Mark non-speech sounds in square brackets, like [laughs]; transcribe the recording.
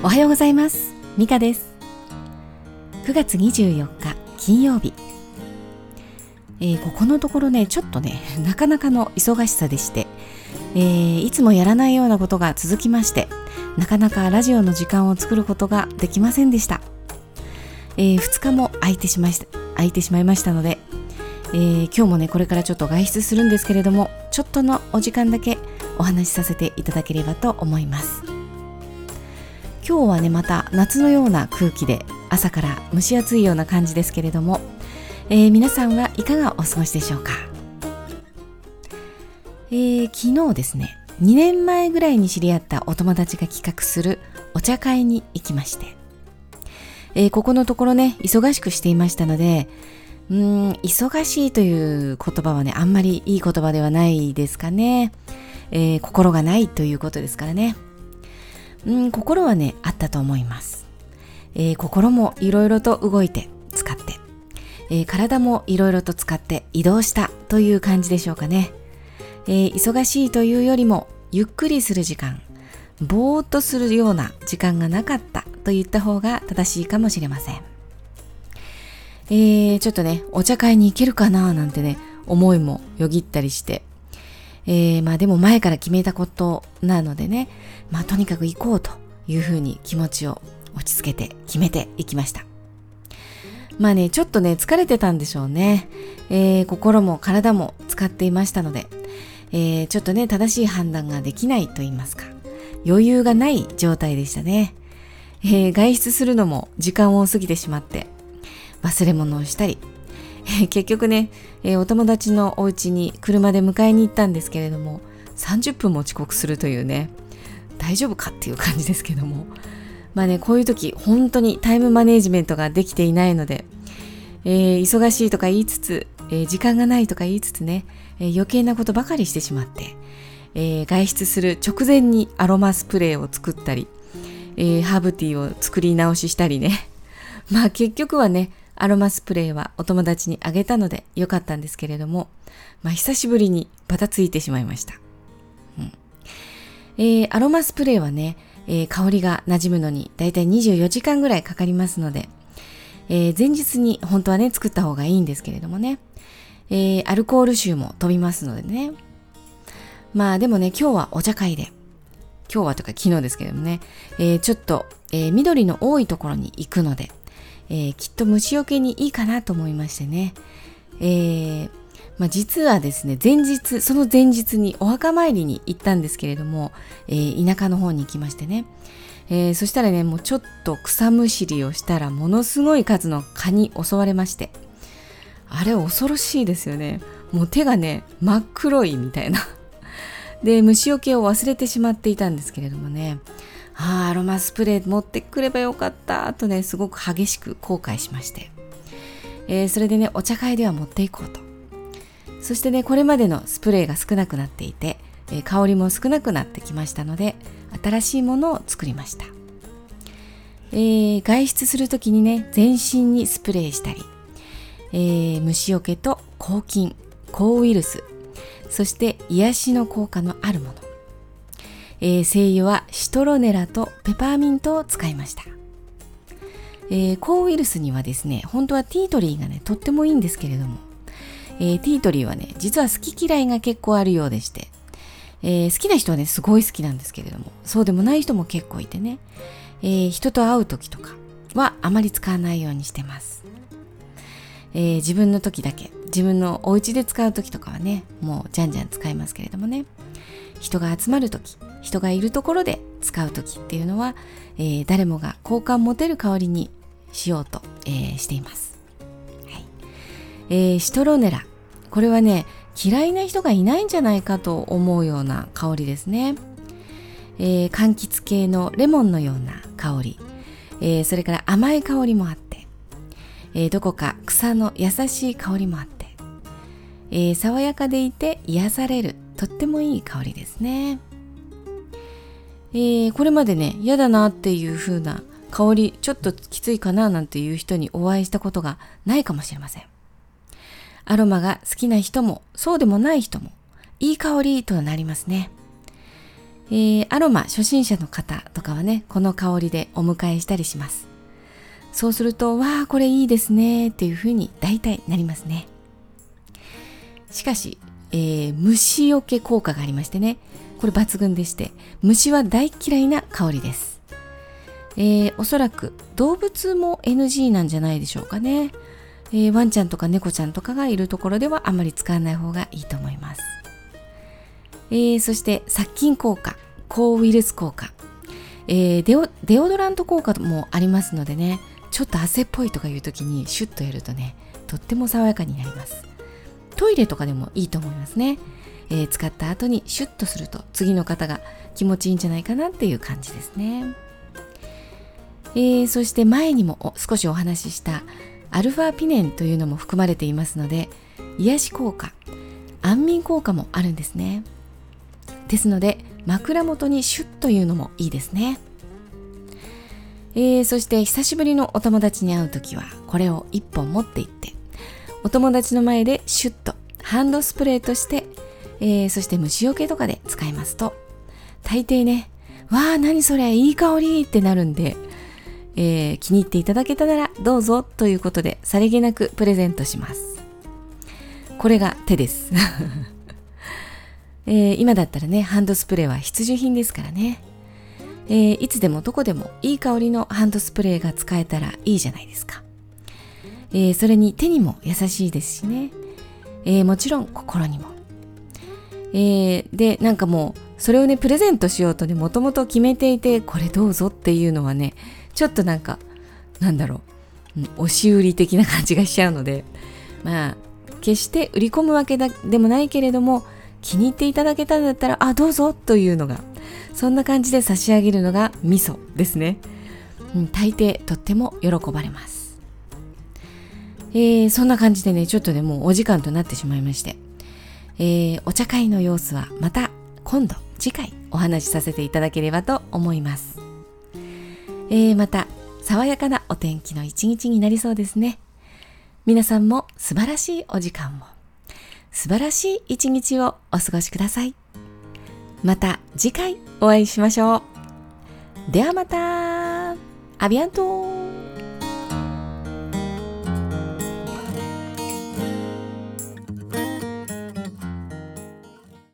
おはようございます。ミカです。9月24日金曜日、えー、ここのところねちょっとね [laughs] なかなかの忙しさでして、えー、いつもやらないようなことが続きましてなかなかラジオの時間を作ることができませんでした、えー、2日も空いてしまい空いてしまいましたので、えー、今日もねこれからちょっと外出するんですけれどもちょっとのお時間だけお話しさせていただければと思います。今日はねまた夏のような空気で朝から蒸し暑いような感じですけれども、えー、皆さんはいかがお過ごしでしょうか、えー、昨日ですね2年前ぐらいに知り合ったお友達が企画するお茶会に行きまして、えー、ここのところね忙しくしていましたのでうーん忙しいという言葉はねあんまりいい言葉ではないですかね、えー、心がないということですからね。うん、心はね、あったと思います。えー、心もいろいろと動いて、使って、えー、体もいろいろと使って移動したという感じでしょうかね。えー、忙しいというよりも、ゆっくりする時間、ぼーっとするような時間がなかったと言った方が正しいかもしれません。えー、ちょっとね、お茶会に行けるかななんてね、思いもよぎったりして、えー、まあでも前から決めたことなのでね、まあとにかく行こうというふうに気持ちを落ち着けて決めていきました。まあね、ちょっとね、疲れてたんでしょうね。えー、心も体も使っていましたので、えー、ちょっとね、正しい判断ができないと言いますか、余裕がない状態でしたね。えー、外出するのも時間を過ぎてしまって、忘れ物をしたり、結局ね、え、お友達のお家に車で迎えに行ったんですけれども30分も遅刻するというね大丈夫かっていう感じですけども。まあねこういう時本当にタイムマネジメントができていないので、えー、忙しいとか言いつつ、えー、時間がないとか言いつつね、え余計なことばかりしてしまって、え外出する直前にアロマスプレーを作ったり、えハーブティーを作り直ししたりね。[laughs] まあ結局はねアロマスプレーはお友達にあげたので良かったんですけれども、まあ、久しぶりにバタついてしまいました。うんえー、アロマスプレーはね、えー、香りが馴染むのにだいたい24時間ぐらいかかりますので、えー、前日に本当はね、作った方がいいんですけれどもね、えーアルコール臭も飛びますのでね。まあでもね、今日はお茶会で、今日はとか昨日ですけどもね、えーちょっと、えー緑の多いところに行くので、えー、きっと虫除けにいいかなと思いましてね、えー、まあ、実はですね前日その前日にお墓参りに行ったんですけれども、えー、田舎の方に行きましてね、えー、そしたらねもうちょっと草むしりをしたらものすごい数の蚊に襲われまして。あれ恐ろしいですよね。もう手がね真っ黒いみたいな。で虫除けを忘れてしまっていたんですけれどもね。ああアロマスプレー持ってくればよかった。とねすごく激しく後悔しまして、えー、それでねお茶会では持っていこうと。そしてねこれまでのスプレーが少なくなっていて、えー、香りも少なくなってきましたので新しいものを作りました、えー、外出する時にね全身にスプレーしたり、えー、虫除けと抗菌抗ウイルスそして癒しの効果のあるもの。えー、精油はシトロネラとペパーミントを使いました。えー、抗ウイルスにはですね、本当はティートリーがね、とってもいいんですけれども、えー、ティートリーはね、実は好き嫌いが結構あるようでして、えー、好きな人はね、すごい好きなんですけれども、そうでもない人も結構いてね、えー、人と会う時とかはあまり使わないようにしてます。えー、自分の時だけ、自分のお家で使う時とかはね、もうじゃんじゃん使いますけれどもね、人が集まる時、人がいるところで使う時っていうのは、えー、誰もが好感持てる香りにしようと、えー、しています、はい。えー、シトロネラ。これはね嫌いな人がいないんじゃないかと思うような香りですね、えー、柑橘系のレモンのような香り、えー、それから甘い香りもあって、えー、どこか草の優しい香りもあって、えー、爽やかでいて癒される。とってもいい香りですねえー、これまでね嫌だなっていう風な香りちょっときついかななんていう人にお会いしたことがないかもしれませんアロマが好きな人もそうでもない人もいい香りとなりますね、えー、アロマ初心者の方とかはね、この香りでお迎えしたりします。そうすると、わあ、これいいですねっていう風に大体なりますね。しかし、えー、虫除け効果がありましてね、これ抜群でして、虫は大嫌いな香りです。えー、おそらく動物も NG なんじゃないでしょうかね。えー、ワンちゃんとか猫ちゃんとかがいるところではあまり使わない方がいいと思います。えー、そして殺菌効果、抗ウイルス効果、えー、デオデオドラント効果もありますのでね、ちょっと汗っぽいとかいう時にシュッとやるとね、とっても爽やかになります。トイレとかでもいいと思いますね。えー、使った後にシュッとすると次の方が気持ちいいんじゃないかなっていう感じですね。えー、そして前にも少しお話ししたアルファピネンというのも含まれていますので癒し効果安眠効果もあるんですねですので枕元にシュッというのもいいですね、えー、そして久しぶりのお友達に会う時はこれを1本持って行ってお友達の前でシュッとハンドスプレーとして、えー、そして虫除けとかで使いますと大抵ねわあ何それいい香りってなるんで、えー、気に入っていただけたならどうぞということでさりげなくプレゼントしますこれが手です [laughs] えー、今だったらね、ハンドスプレーは必需品ですからね。えー、いつでもどこでもいい香りのハンドスプレーが使えたらいいじゃないですか。えー、それに手にも優しいですしね。えもちろん心にも。えで、なんかもう、それをね、プレゼントしようとね、もともと決めていて、これどうぞっていうのはね、ちょっとなんか、なんだろう、うん、押し売り的な感じがしちゃうので、まあ、決して売り込むわけだでもないけれども、気に入っていただけたんだったら、あ、どうぞというのが、そんな感じで差し上げるのが味噌ですね。うん、大抵とっても喜ばれます。えー、そんな感じでね、ちょっとね、もうお時間となってしまいまして、えー、お茶会の様子はまた今度、次回お話しさせていただければと思います。えー、また、爽やかなお天気の一日になりそうですね。皆さんも素晴らしいお時間を。素晴らしい一日をお過ごしください。また次回お会いしましょう。ではまたアビアント